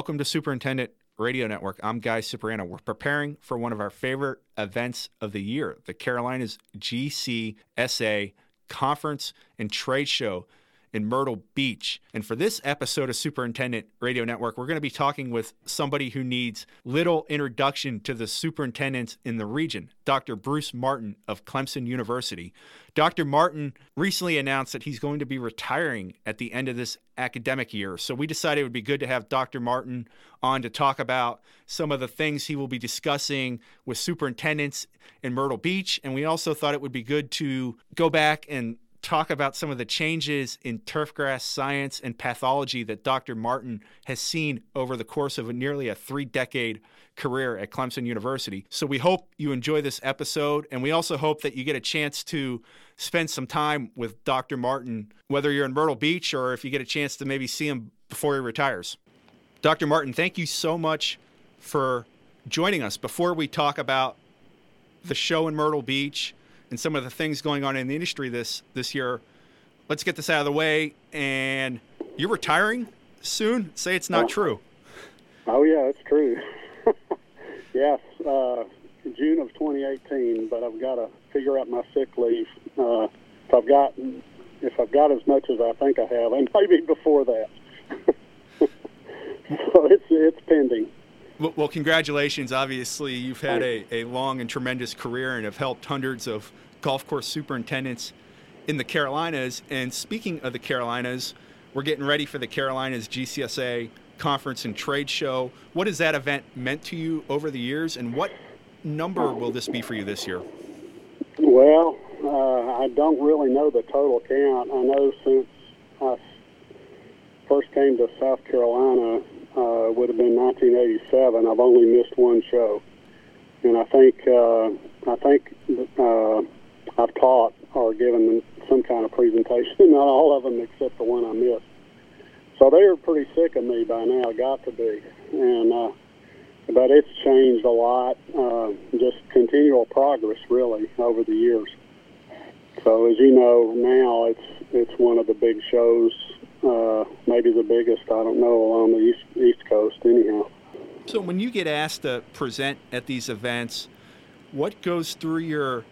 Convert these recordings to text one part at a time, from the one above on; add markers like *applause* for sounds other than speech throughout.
Welcome to Superintendent Radio Network. I'm Guy Cipriano. We're preparing for one of our favorite events of the year, the Carolinas GCSA Conference and Trade Show in Myrtle Beach. And for this episode of Superintendent Radio Network, we're going to be talking with somebody who needs little introduction to the superintendents in the region, Dr. Bruce Martin of Clemson University. Dr. Martin recently announced that he's going to be retiring at the end of this academic year. So we decided it would be good to have Dr. Martin on to talk about some of the things he will be discussing with superintendents in Myrtle Beach. And we also thought it would be good to go back and talk about some of the changes in turfgrass science and pathology that Dr. Martin has seen over the course of a, nearly a three decade career at Clemson University. So we hope you enjoy this episode, and we also hope that you get a chance to spend some time with Dr. Martin, whether you're in Myrtle Beach or if you get a chance to maybe see him before he retires. Dr. Martin, thank you so much for joining us. Before we talk about the show in Myrtle Beach, and some of the things going on in the industry this this year. Let's get this out of the way. And you're retiring soon. Say it's not oh. true. Oh yeah, it's true. *laughs* yes, uh, June of 2018. But I've got to figure out my sick leave. Uh, if I've got if I've got as much as I think I have, and maybe before that. *laughs* so it's it's pending. Well, congratulations. Obviously, you've had a, a long and tremendous career and have helped hundreds of golf course superintendents in the Carolinas. And speaking of the Carolinas, we're getting ready for the Carolinas GCSA conference and trade show. What has that event meant to you over the years, and what number will this be for you this year? Well, uh, I don't really know the total count. I know since I first came to South Carolina, uh, would have been 1987. I've only missed one show, and I think uh, I think uh, I've taught or given some kind of presentation. *laughs* Not all of them except the one I missed. So they were pretty sick of me by now. Got to be, and uh, but it's changed a lot. Uh, just continual progress, really, over the years. So as you know now, it's it's one of the big shows uh, maybe the biggest. I don't know along the east east coast, anyhow. So when you get asked to present at these events, what goes through your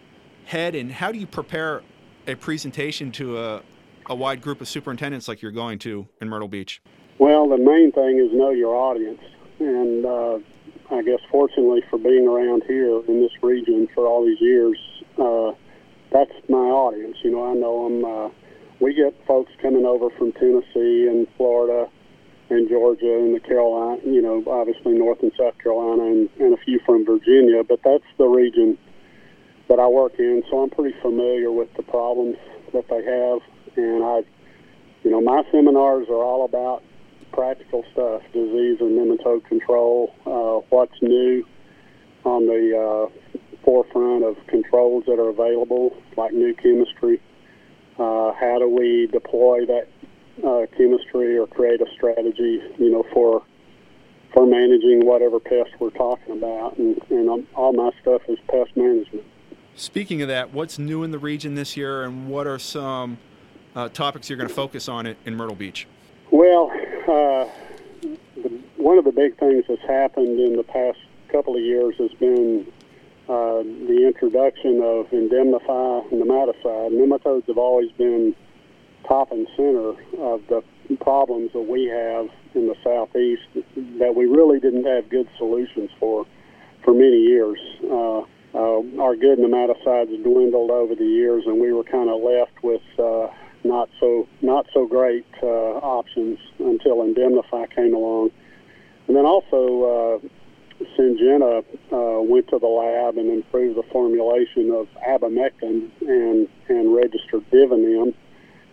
head, and how do you prepare a presentation to a, a wide group of superintendents like you're going to in Myrtle Beach? Well, the main thing is know your audience, and uh, I guess fortunately for being around here in this region for all these years, uh, that's my audience. You know, I know them. Uh, we get folks coming over from Tennessee and Florida and Georgia and the Carolina, you know, obviously North and South Carolina and, and a few from Virginia, but that's the region that I work in, so I'm pretty familiar with the problems that they have. And I, you know, my seminars are all about practical stuff, disease and nematode control, uh, what's new on the uh, forefront of controls that are available, like new chemistry, uh, how do we deploy that uh, chemistry or create a strategy, you know, for for managing whatever pest we're talking about, and, and all my stuff is pest management. Speaking of that, what's new in the region this year, and what are some uh, topics you're going to focus on in Myrtle Beach? Well, uh, the, one of the big things that's happened in the past couple of years has been uh, the introduction of indemnify and nematicide. Nematodes have always been top and center of the problems that we have in the southeast that we really didn't have good solutions for for many years. Uh, uh, our good nematicides dwindled over the years, and we were kind of left with uh, not so not so great uh, options until Indemnify came along. And then also, uh, Syngenta uh, went to the lab and improved the formulation of abamectin and, and registered Divanem,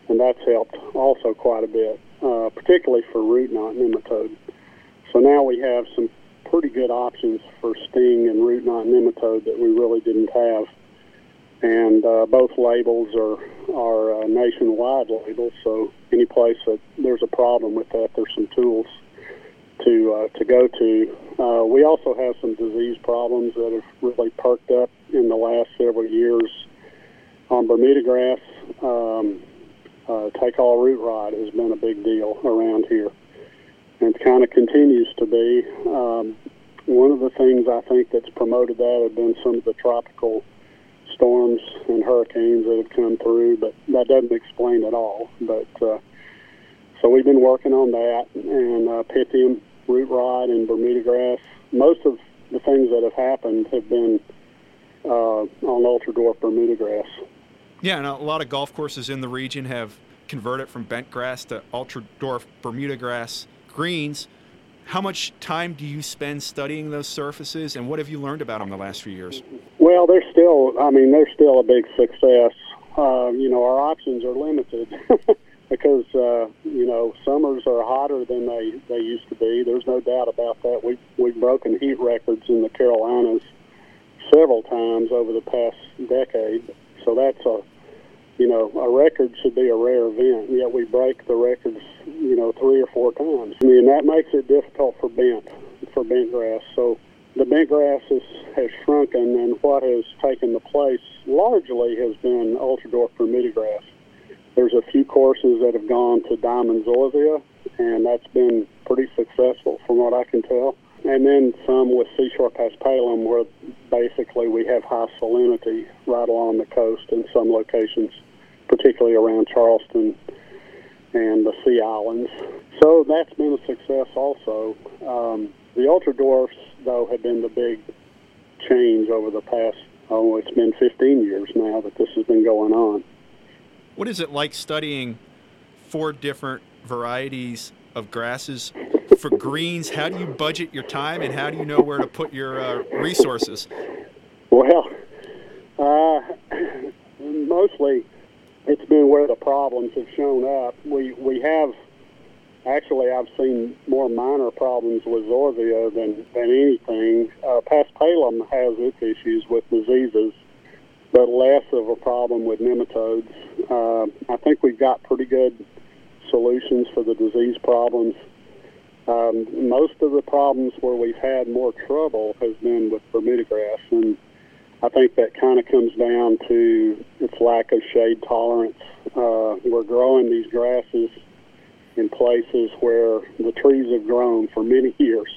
and that's helped also quite a bit, uh, particularly for root knot nematode. So now we have some pretty good options for sting and root knot nematode that we really didn't have. And uh, both labels are, are uh, nationwide labels, so any place that there's a problem with that, there's some tools to uh, to go to. Uh, we also have some disease problems that have really perked up in the last several years. On Bermuda grass, um, uh, take all root rot has been a big deal around here, and kind of continues to be. Um, one of the things I think that's promoted that have been some of the tropical storms and hurricanes that have come through, but that doesn't explain it all. But uh, so we've been working on that and uh, Pythium, root rot, and Bermuda grass. Most of the things that have happened have been uh, on ultra dwarf Bermuda grass. Yeah, and a lot of golf courses in the region have converted from bent grass to ultra dwarf Bermuda grass greens. How much time do you spend studying those surfaces, and what have you learned about them the last few years? Well, they're still, I mean, they're still a big success. Uh, you know, our options are limited *laughs* because, uh, you know, summers are hotter than they, they used to be. There's no doubt about that. We've, we've broken heat records in the Carolinas several times over the past decade. So that's a, you know, a record should be a rare event, yet we break the records, you know, three or four times. I mean, that makes it difficult for bent, for bent grass. So the bent grass has, has shrunken, and what has taken the place largely has been ultra dwarf Bermuda grass. There's a few courses that have gone to diamond zoysia, and that's been pretty successful from what I can tell. And then some with seashore paspalum, where basically we have high salinity right along the coast in some locations particularly around Charleston and the Sea Islands. So that's been a success also. Um, the ultra dwarfs, though, have been the big change over the past, oh, it's been 15 years now that this has been going on. What is it like studying four different varieties of grasses for greens? How do you budget your time and how do you know where to put your uh, resources? Well, uh, *clears throat* mostly it's been where the problems have shown up. We we have actually I've seen more minor problems with Zoysia than than anything. Uh, Paspalum has its issues with diseases, but less of a problem with nematodes. Uh, I think we've got pretty good solutions for the disease problems. Um, most of the problems where we've had more trouble has been with Bermuda grass and I think that kind of comes down to its lack of shade tolerance. Uh, we're growing these grasses in places where the trees have grown for many *laughs* years.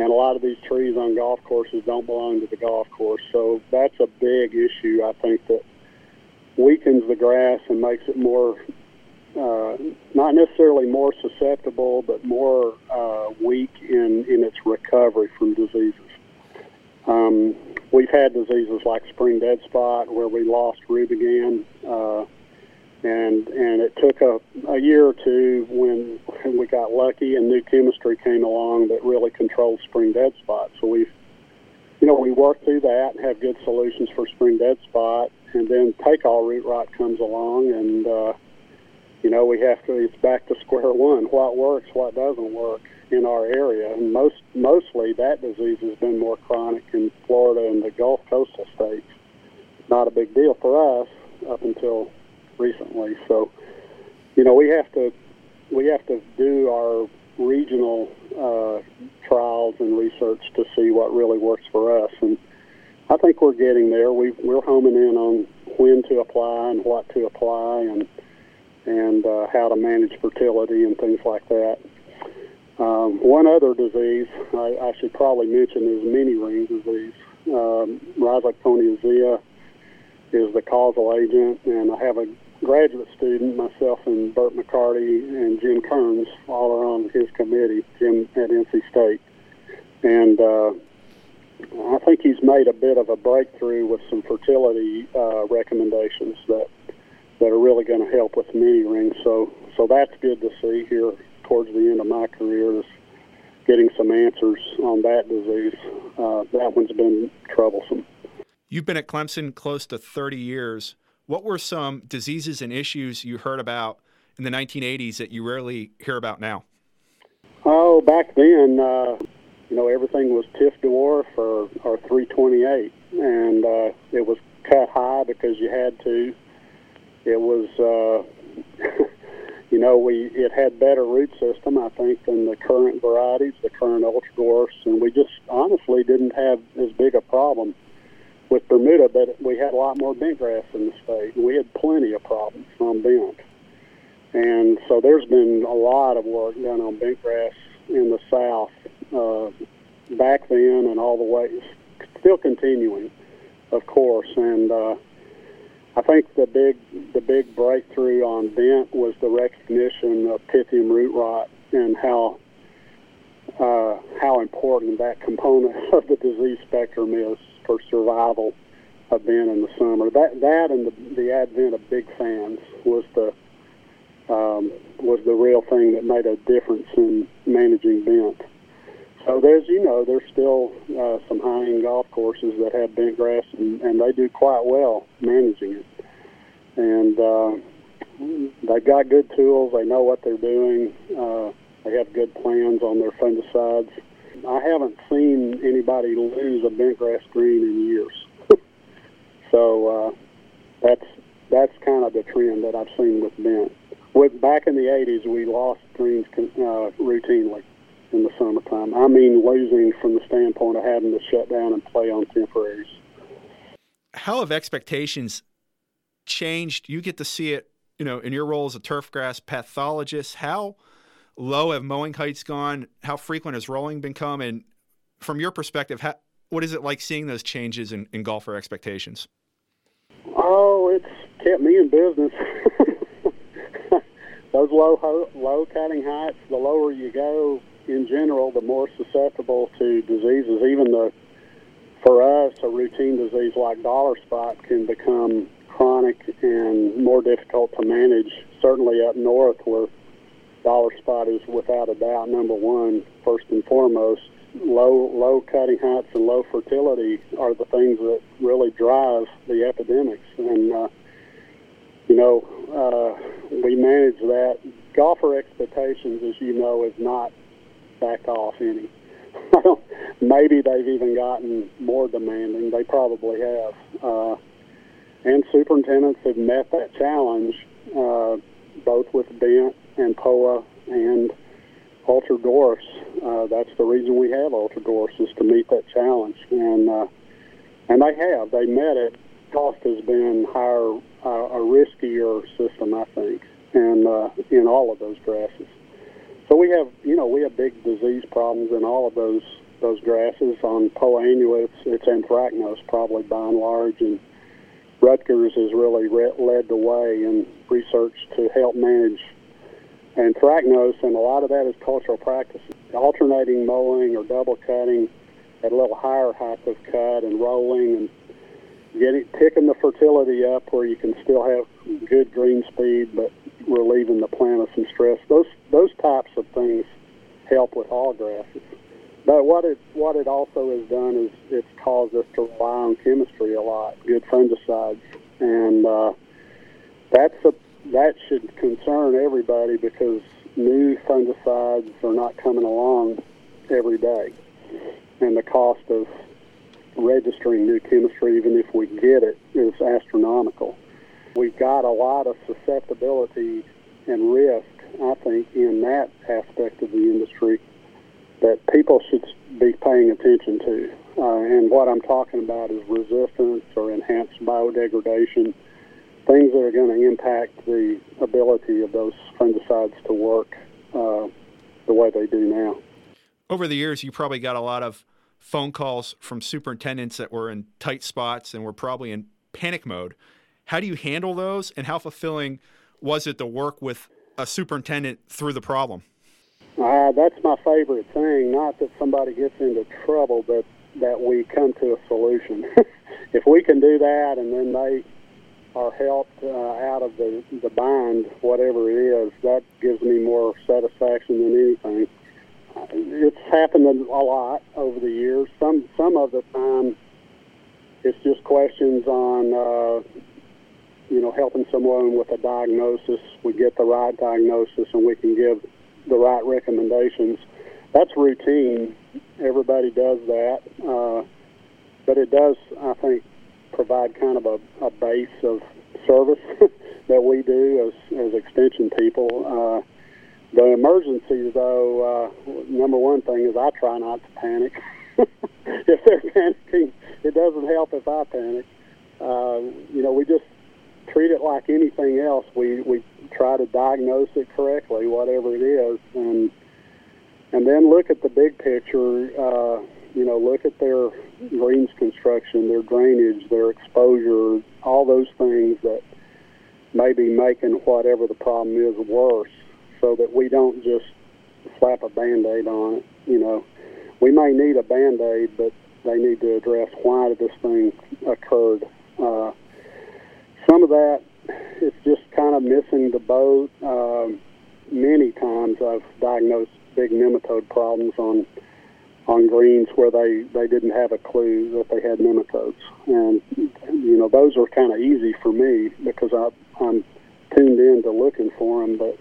And a lot of these trees on golf courses don't belong to the golf course. So that's a big issue, I think, that weakens the grass and makes it more, uh, not necessarily more susceptible, but more uh, weak in, in its recovery from diseases. Um, we've had diseases like spring dead spot where we lost again, uh, and and it took a, a year or two when, we got lucky and new chemistry came along that really controlled spring dead spot. So we've you know we worked through that and have good solutions for spring dead spot, and then take all root rot comes along and. Uh, you know, we have to. It's back to square one. What works, what doesn't work, in our area. And most mostly that disease has been more chronic in Florida and the Gulf coastal states. Not a big deal for us up until recently. So, you know, we have to we have to do our regional uh, trials and research to see what really works for us. And I think we're getting there. we we're homing in on when to apply and what to apply and and uh, how to manage fertility and things like that. Um, one other disease I, I, should probably mention is mini ring disease. Um, Rhizoctonia is the causal agent, and I have a graduate student, myself and Bert McCarty and Jim Kerns, all are on his committee, Jim at NC State. And uh, I think he's made a bit of a breakthrough with some fertility uh, recommendations that that are really going to help with mini rings. So so that's good to see here towards the end of my career is getting some answers on that disease. Uh, that one's been troublesome. You've been at Clemson close to 30 years. What were some diseases and issues you heard about in the 1980s that you rarely hear about now? Oh, back then, uh, you know, everything was Tifdwarf or, or 328, and uh, it was cut high because you had to. It was uh, *laughs* you know, we it had better root system, I think, than the current varieties, the current ultra dwarfs, and we just honestly didn't have as big a problem with Bermuda, but we had a lot more bent grass in the state, and we had plenty of problems on bent. And so there's been a lot of work done on bent grass in the South uh, back then and all the way, still continuing, of course. And uh, I think the big the big breakthrough on bent was the recognition of pythium root rot and how uh, how important that component *laughs* of the disease spectrum is for survival of bent in the summer. That that and the, the advent of big fans was the um, was the real thing that made a difference in managing bent. So there's, you know, there's still uh, some high-end golf courses that have bent grass, and, and they do quite well managing it. And uh, they've got good tools. They know what they're doing. Uh, they have good plans on their fungicides. I haven't seen anybody lose a bentgrass green in years. *laughs* so uh, that's that's kind of the trend that I've seen with bent. With back in the 80s, we lost greens uh, routinely in the summertime. I mean, losing from the standpoint of having to shut down and play on temporaries. How have expectations changed? You get to see it, you know, in your role as a turf grass pathologist. How low have mowing heights gone? How frequent has rolling become? And from your perspective, how, what is it like seeing those changes in, in golfer expectations? Oh, it's kept me in business. *laughs* those low low cutting heights, the lower you go, in general, the more susceptible to diseases. Even the for us, a routine disease like dollar spot can become chronic and more difficult to manage. Certainly up north, where dollar spot is without a doubt number one, first and foremost. Low low cutting heights and low fertility are the things that really drive the epidemics, and uh, you know uh, we manage that. Golfer expectations, as you know, is not backed off any. *laughs* Maybe they've even gotten more demanding. They probably have. Uh, and superintendents have met that challenge, uh, both with Bent and POA and Ultra dwarfs. Uh, that's the reason we have Ultra dwarfs is to meet that challenge, and uh, and they have. They met it. Cost has been higher, uh, a riskier system, I think, and uh, in all of those grasses. So we have, you know, we have big disease problems in all of those those grasses. On Poa annua, it's, it's anthracnose probably by and large, and Rutgers has really re- led the way in research to help manage anthracnose, and a lot of that is cultural practices. Alternating mowing or double cutting at a little higher height of cut and rolling and getting picking the fertility up where you can still have good green speed but relieving the plant of some stress. Those those types of things help with all grasses. But what it what it also has done is it's caused us to rely on chemistry a lot, good fungicides, and uh, that's a that should concern everybody because new fungicides are not coming along every day, and the cost of registering new chemistry, even if we get it, is astronomical. We've got a lot of susceptibility and risk, I think, in that aspect of the industry that people should be paying attention to. Uh, and what I'm talking about is resistance or enhanced biodegradation, things that are going to impact the ability of those fungicides to work uh, the way they do now. Over the years, you probably got a lot of phone calls from superintendents that were in tight spots and were probably in panic mode. How do you handle those, and how fulfilling was it to work with a superintendent through the problem? Uh, that's my favorite thing. Not that somebody gets into trouble, but that we come to a solution. *laughs* if we can do that, and then they are helped uh, out of the the bind, whatever it is, that gives me more satisfaction than anything. It's happened a lot over the years. Some some of the time, it's just questions on uh, you know helping someone with a diagnosis. We get the right diagnosis, and we can give the right recommendations. That's routine. Everybody does that, uh, but it does, I think, provide kind of a, a base of service *laughs* that we do as, as extension people. Uh, the emergencies, though, uh, number one thing is I try not to panic. *laughs* if they're panicking, it doesn't help if I panic. Uh, you know, we just treat it like anything else. We we try to diagnose it correctly, whatever it is, and and then look at the big picture. Uh, you know, look at their greens construction, their drainage, their exposure, all those things that may be making whatever the problem is worse, so that we don't just slap a band-aid on it. You know, we may need a band-aid, but they need to address why did this thing occurred. Uh, some of that it's just kind of missing the boat. Um, many times I've diagnosed big nematode problems on on greens where they they didn't have a clue that they had nematodes, and you know those are kind of easy for me because I I'm tuned in to looking for them, but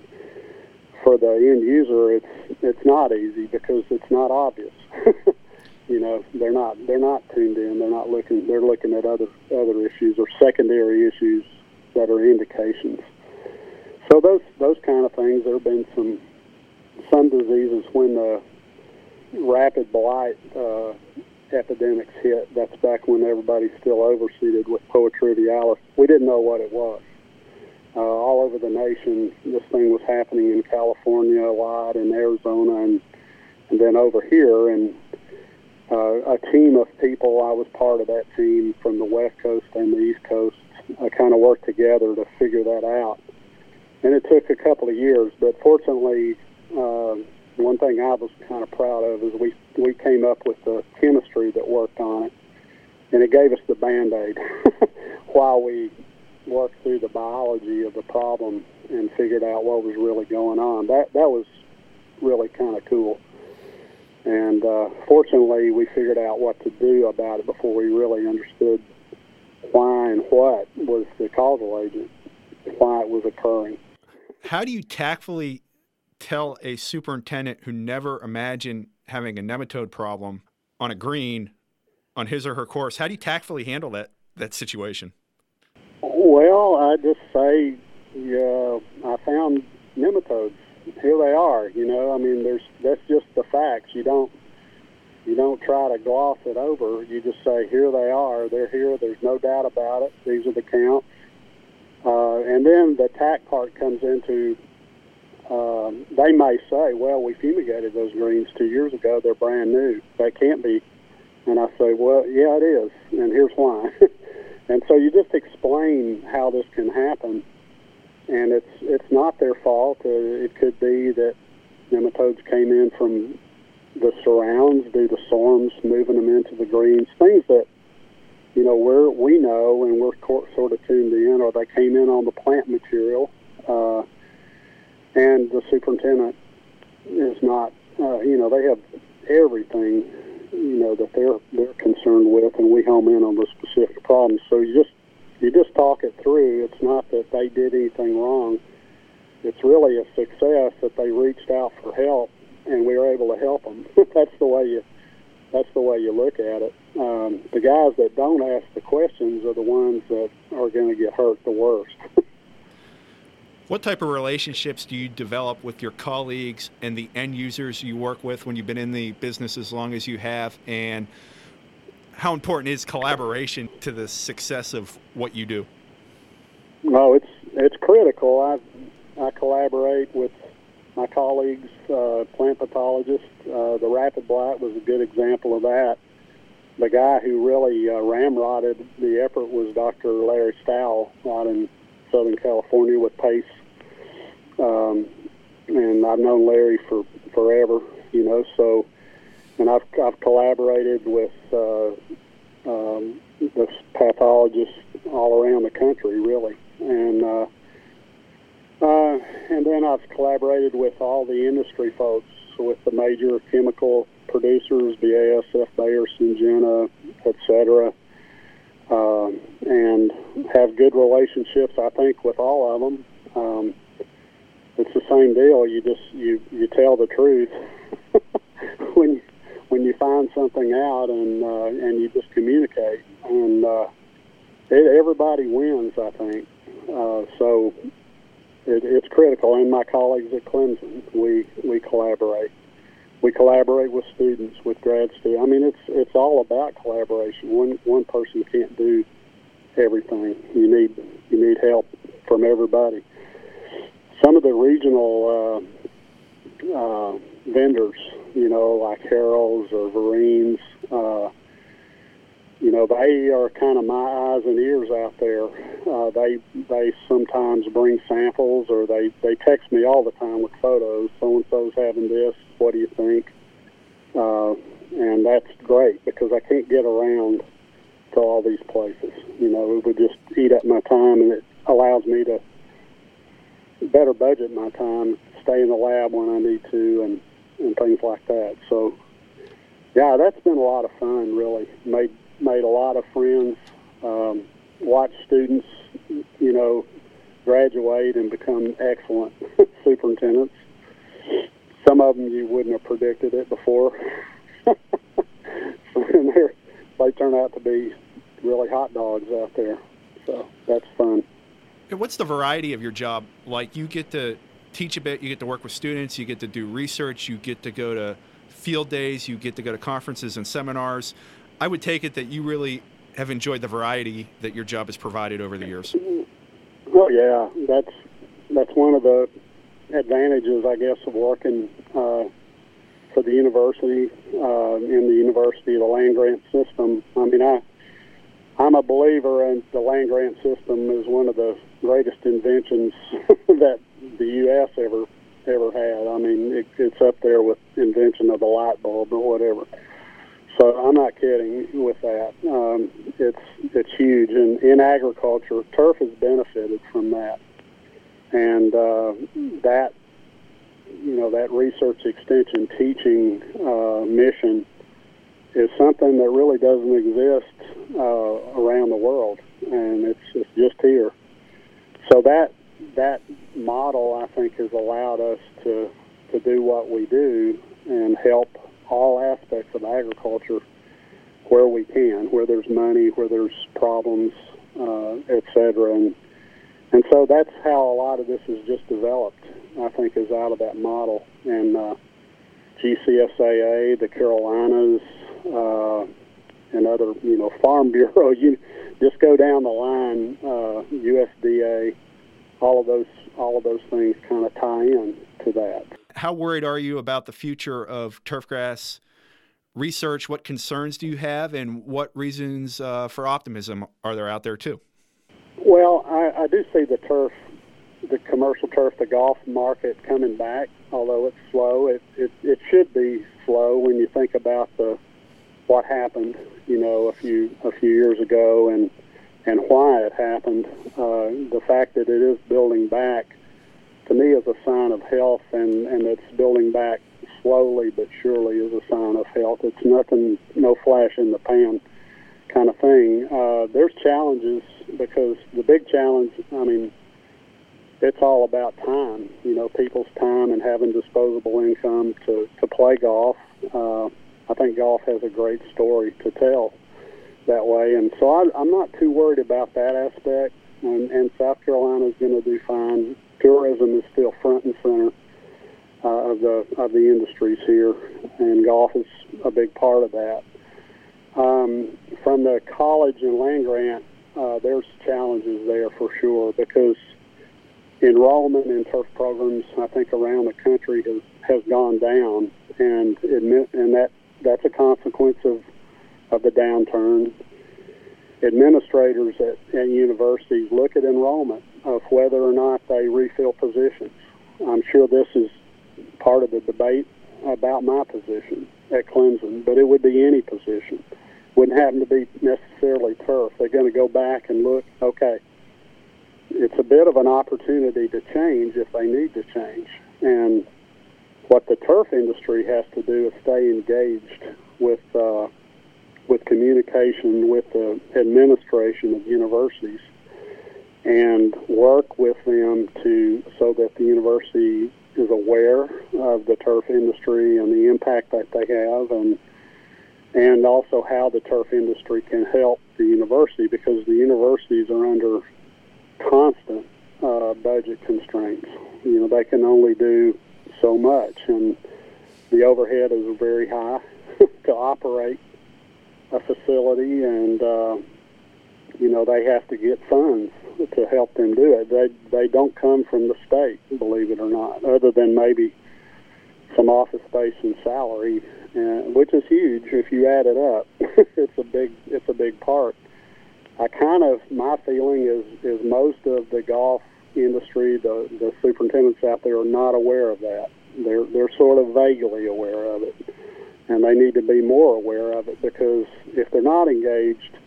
for the end user, it's it's not easy because it's not obvious. *laughs* you know, they're not they're not tuned in. They're not looking. They're looking at other other issues or secondary issues that are indications. So those those kind of things. There have been some some diseases when the rapid blight uh, epidemics hit. That's back when everybody's still overseeded with Poa trivialis. We didn't know what it was. Uh, all over the nation, this thing was happening in California a lot, in Arizona, and and then over here. And uh, a team of people, I was part of that team from the West Coast and the East Coast, uh, kind of worked together to figure that out. And it took a couple of years, but fortunately, uh, one thing I was kind of proud of is we we came up with the chemistry that worked on it, and it gave us the band aid *laughs* while we worked through the biology of the problem and figured out what was really going on. That that was really kind of cool. And uh, fortunately, we figured out what to do about it before we really understood why and what was the causal agent, why it was occurring. How do you tactfully tell a superintendent who never imagined having a nematode problem on a green on his or her course? How do you tactfully handle that that situation? Well, I just say, yeah, I found nematodes. Here they are. You know, I mean, there's that's just the facts. You don't you don't try to gloss it over. You just say, here they are. They're here. There's no doubt about it. These are the counts. Uh, and then the tack part comes into um, they may say, well, we fumigated those greens two years ago. They're brand new. That can't be. And I say, well, yeah, it is. And here's why. *laughs* and so you just explain how this can happen. And it's it's not their fault. Uh, it could be that nematodes came in from the surrounds due to storms moving them into the greens, things that you know we're we know and we're sort of tuned in, or they came in on the plant material. Uh, and the superintendent is not. Uh, you know, they have everything. You know that they're they're concerned with, and we home in on the specific problems. So you just you just talk it through. It's not that they did anything wrong. It's really a success that they reached out for help, and we were able to help them. *laughs* that's the way you that's the way you look at it. Um, the guys that don't ask the questions are the ones that are going to get hurt the worst. *laughs* What type of relationships do you develop with your colleagues and the end users you work with when you've been in the business as long as you have? And how important is collaboration to the success of what you do? No, it's it's critical. I I collaborate with my colleagues, uh, plant pathologists. Uh, the rapid blight was a good example of that. The guy who really uh, ramrodded the effort was Dr. Larry Stowell out in Southern California with Pace um, and I've known Larry for forever, you know. So, and I've I've collaborated with uh, um, the pathologists all around the country, really, and uh, uh, and then I've collaborated with all the industry folks, with the major chemical producers, BASF, Bayer, Syngenta, etc. Um, and have good relationships, I think, with all of them. Um, it's the same deal. You just you you tell the truth *laughs* when when you find something out, and uh, and you just communicate, and uh, it, everybody wins. I think uh, so. It, it's critical, and my colleagues at Clemson, we we collaborate. We collaborate with students, with grad students. I mean, it's it's all about collaboration. One one person can't do everything. You need you need help from everybody some of the regional uh, uh, vendors you know, like Harrell's or Vereen's. Uh, you know, they are kind of my eyes and ears out there. Uh, they they sometimes bring samples, or they they text me all the time with photos. So and so's having this. What do you think? Uh, and that's great because I can't get around to all these places. You know, it would just eat up my time, and it allows me to better budget my time, stay in the lab when I need to, and and things like that. So, yeah, that's been a lot of fun. Really made made a lot of friends. Um, watched students, you know, graduate and become excellent *laughs* superintendents. Some of them you wouldn't have predicted it before. *laughs* they turn out to be really hot dogs out there. So that's fun. What's the variety of your job? Like you get to teach a bit, you get to work with students, you get to do research, you get to go to field days, you get to go to conferences and seminars. I would take it that you really have enjoyed the variety that your job has provided over the years. Well, yeah, that's that's one of the advantages, I guess, of working uh, for the university uh, in the university, the land grant system. I mean, I I'm a believer in the land grant system is one of the greatest inventions *laughs* that the U.S. ever ever had. I mean, it, it's up there with invention of the light bulb or whatever. So I'm not kidding with that. Um, it's it's huge, and in agriculture, turf has benefited from that, and uh, that you know that research extension teaching uh, mission is something that really doesn't exist uh, around the world, and it's, it's just here. So that that model, I think, has allowed us to to do what we do and help all aspects of agriculture where we can, where there's money, where there's problems, uh, et cetera. And, and so that's how a lot of this is just developed, I think, is out of that model. And uh, GCSAA, the Carolinas, and other, you know, Farm *laughs* Bureau, you just go down the line, uh, USDA, all of those, all of those things kind of tie in to that how worried are you about the future of turfgrass research? What concerns do you have, and what reasons uh, for optimism are there out there too? Well, I, I do see the turf, the commercial turf, the golf market coming back. Although it's slow, it, it it should be slow when you think about the what happened, you know, a few a few years ago, and and why it happened. Uh, the fact that it is building back to me is a sign of health, and and it's building back slowly but surely is a sign of health. It's nothing, no flash in the pan kind of thing. Uh, there's challenges because the big challenge, I mean, it's all about time. You know, people's time and having disposable income to to play golf. Uh, I think golf has a great story to tell that way, and so I, I'm not too worried about that aspect. And, and South Carolina is going to do fine tourism is still front and center uh, of the of the industries here, and golf is a big part of that. Um, from the college and land grant, uh, there's challenges there for sure because enrollment in turf programs, I think, around the country has has gone down, and admit, and that that's a consequence of of the downturn. Administrators at, at universities look at enrollment of whether or not they refill positions. I'm sure this is part of the debate about my position at Clemson, but it would be any position. Wouldn't happen to be necessarily turf. They're going to go back and look, okay, it's a bit of an opportunity to change if they need to change. And what the turf industry has to do is stay engaged with uh, with communication with the administration of universities and work with them to so that the university is aware of the turf industry and the impact that they have and and also how the turf industry can help the university because the universities are under constant uh, budget constraints. You know, they can only do so much, and the overhead is very high *laughs* to operate a facility, and uh, you know they have to get funds to help them do it. They they don't come from the state, believe it or not, other than maybe some office space and salary, and, which is huge if you add it up. *laughs* it's a big it's a big part. I kind of my feeling is is most of the golf industry, the the superintendents out there are not aware of that. They're they're sort of vaguely aware of it, and they need to be more aware of it because if they're not engaged,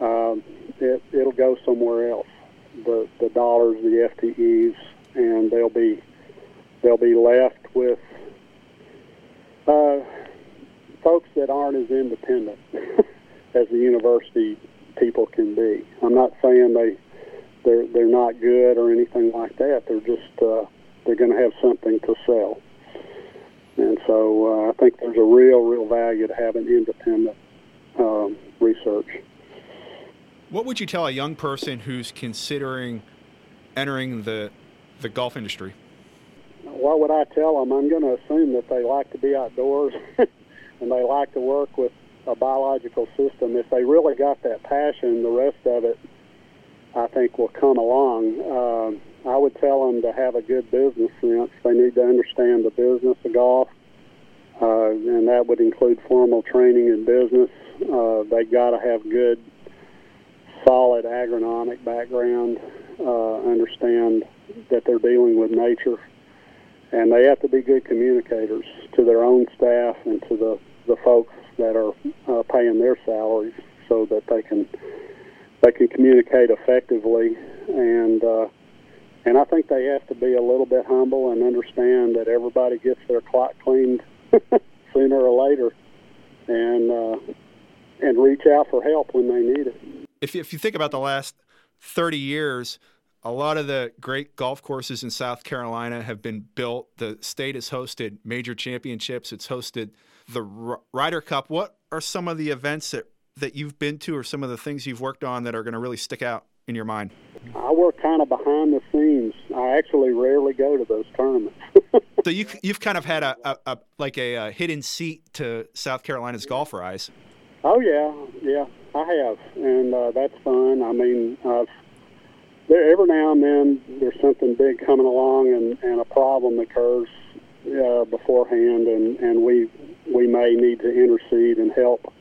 um, it it'll go somewhere else. The the dollars, the FTEs, and they'll be they'll be left with uh, folks that aren't as independent *laughs* as the university people can be. I'm not saying they they're they're not good or anything like that. They're just uh, they're going to have something to sell, and so uh, I think there's a real real value to having independent um, research. What would you tell a young person who's considering entering the the golf industry? What would I tell them? I'm going to assume that they like to be outdoors *laughs* and they like to work with a biological system. If they really got that passion, the rest of it, I think, will come along. Uh, I would tell them to have a good business sense. They need to understand the business of golf, uh, and that would include formal training in business. Uh, they got to have good, solid agronomic background, uh, understand that they're dealing with nature, and they have to be good communicators to their own staff and to the, the folks that are uh, paying their salaries so that they can they can communicate effectively and uh, and I think they have to be a little bit humble and understand that everybody gets their clock cleaned *laughs* sooner or later and uh, and reach out for help when they need it. If you, if you think about the last 30 years, a lot of the great golf courses in South Carolina have been built. The state has hosted major championships. It's hosted the Ryder Cup. What are some of the events that, that you've been to or some of the things you've worked on that are going to really stick out in your mind? I work kind of behind the scenes. I actually rarely go to those tournaments. *laughs* so you, you've kind of had a, a, a like a, a, hidden seat to South Carolina's golf rise. Oh yeah, yeah, I have, and uh, that's fun. I mean, I've there, every now and then there's something big coming along and, and a problem occurs uh, beforehand, and, and we we may need to intercede and help.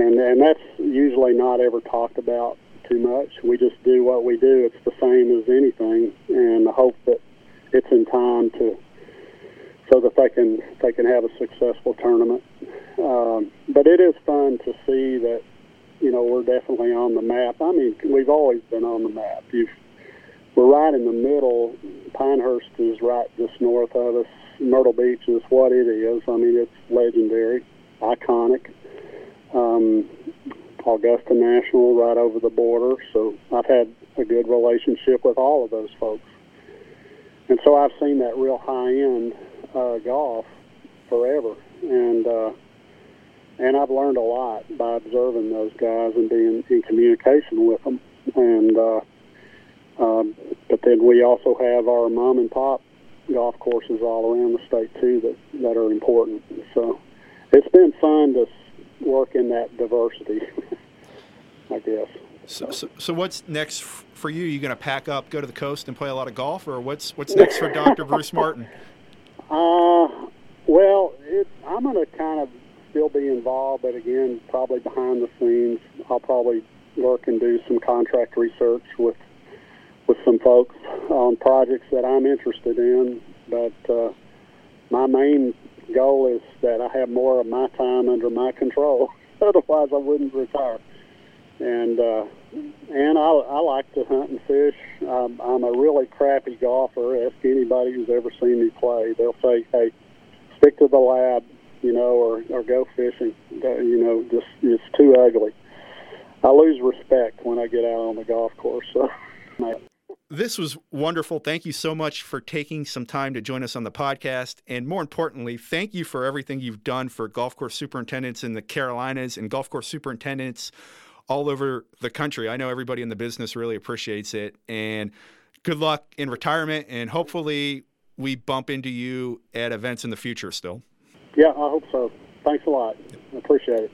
And and that's usually not ever talked about too much. We just do what we do. It's the same as anything, and I hope that it's in time to so that they can they can have a successful tournament. Um, but it is fun to see that you know we're definitely on the map. I mean, we've always been on the map. You've, we're right in the middle. Pinehurst is right just north of us. Myrtle Beach is what it is. I mean, it's legendary, iconic. Um, Augusta National right over the border. So I've had a good relationship with all of those folks. And so I've seen that real high end uh, golf forever. And, uh, and I've learned a lot by observing those guys and being in communication with them. And, uh, um, but then we also have our mom and pop golf courses all around the state too that that are important. So it's been fun to work in that diversity, *laughs* I guess. So, so, so what's next for you? Are you going to pack up, go to the coast, and play a lot of golf, or what's what's next for Dr. Bruce Martin? *laughs* Uh, well, it, I'm going to kind of still be involved, but again, probably behind the scenes. I'll probably work and do some contract research with with some folks on projects that I'm interested in. But uh, my main goal is that I have more of my time under my control. *laughs* Otherwise, I wouldn't retire. And uh, and I, I like to hunt and fish. I'm, I'm a really crappy golfer. Ask anybody who's ever seen me play. They'll say, "Hey, stick to the lab, you know, or or go fishing. You know, just it's too ugly." I lose respect when I get out on the golf course. So. *laughs* This was wonderful. Thank you so much for taking some time to join us on the podcast. And more importantly, thank you for everything you've done for golf course superintendents in the Carolinas and golf course superintendents all over the country. I know everybody in the business really appreciates it. And good luck in retirement. And hopefully, we bump into you at events in the future still. Yeah, I hope so. Thanks a lot. I appreciate it.